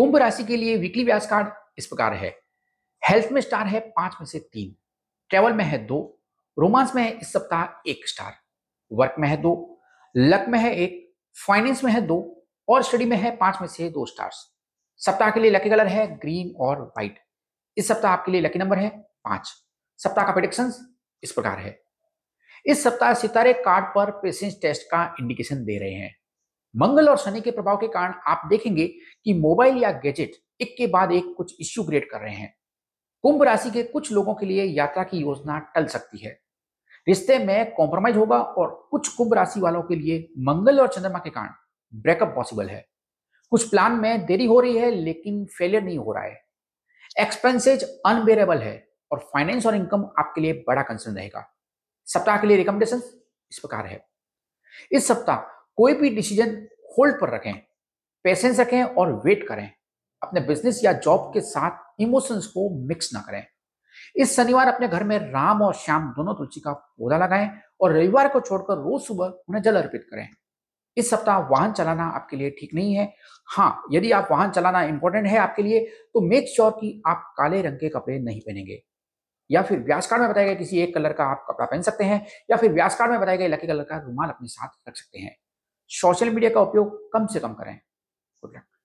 कुंभ राशि के लिए वीकली व्यास कार्ड इस प्रकार है। हेल्थ में स्टार है पाँच में से तीन। ट्रेवल में है दो। रोमांस में है इस सप्ताह एक स्टार वर्क में है दो। लक में है एक। फाइनेंस में है दो। और स्टडी में है पाँच में से दो स्टार्स सप्ताह के लिए लकी कलर है ग्रीन और व्हाइट इस सप्ताह आपके लिए लकी नंबर है पाँच। सप्ताह का प्रिडिक्शन इस प्रकार है। इस सप्ताह सितारे कार्ड पर पेशेंस टेस्ट का इंडिकेशन दे रहे हैं। मंगल और शनि के प्रभाव के कारण आप देखेंगे कि मोबाइल या गैजेट एक के बाद एक कुछ इश्यू क्रिएट कर रहे हैं। कुंभ राशि के कुछ लोगों के लिए यात्रा की योजना टल सकती है। रिश्ते में कॉम्प्रोमाइज होगा और कुछ कुंभ राशि वालों के लिए मंगल और चंद्रमा के कारण ब्रेकअप पॉसिबल है। कुछ प्लान में देरी हो रही है, लेकिन फेलियर नहीं हो रहा है। एक्सपेंसेज अनबेरेबल है और फाइनेंस और इनकम आपके लिए बड़ा कंसर्न रहेगा। सप्ताह के लिए रिकमेंडेशन इस प्रकार है। इस सप्ताह कोई भी डिसीज़न होल्ड पर रखें, पेशेंस रखें और वेट करें। अपने बिज़नेस या जॉब के साथ इमोशंस को मिक्स ना करें। इस शनिवार अपने घर में राम और श्याम दोनों तुलसी का पौधा लगाएँ और रविवार को छोड़कर रोज सुबह उन्हें जल अर्पित करें। इस सप्ताह वाहन चलाना आपके लिए ठीक नहीं है। हाँ यदि आप वाहन चलाना इंपॉर्टेंट है आपके लिए तो मेक श्योर कि आप काले रंग के कपड़े नहीं पहनेंगे। या फिर व्यास कार्ड में बताया गया किसी एक कलर का आप कपड़ा पहन सकते हैं या फिर व्यास कार्ड में बताया गया लकी कलर का रुमाल अपने साथ रख सकते हैं। सोशल मीडिया का उपयोग कम से कम करें। Good luck.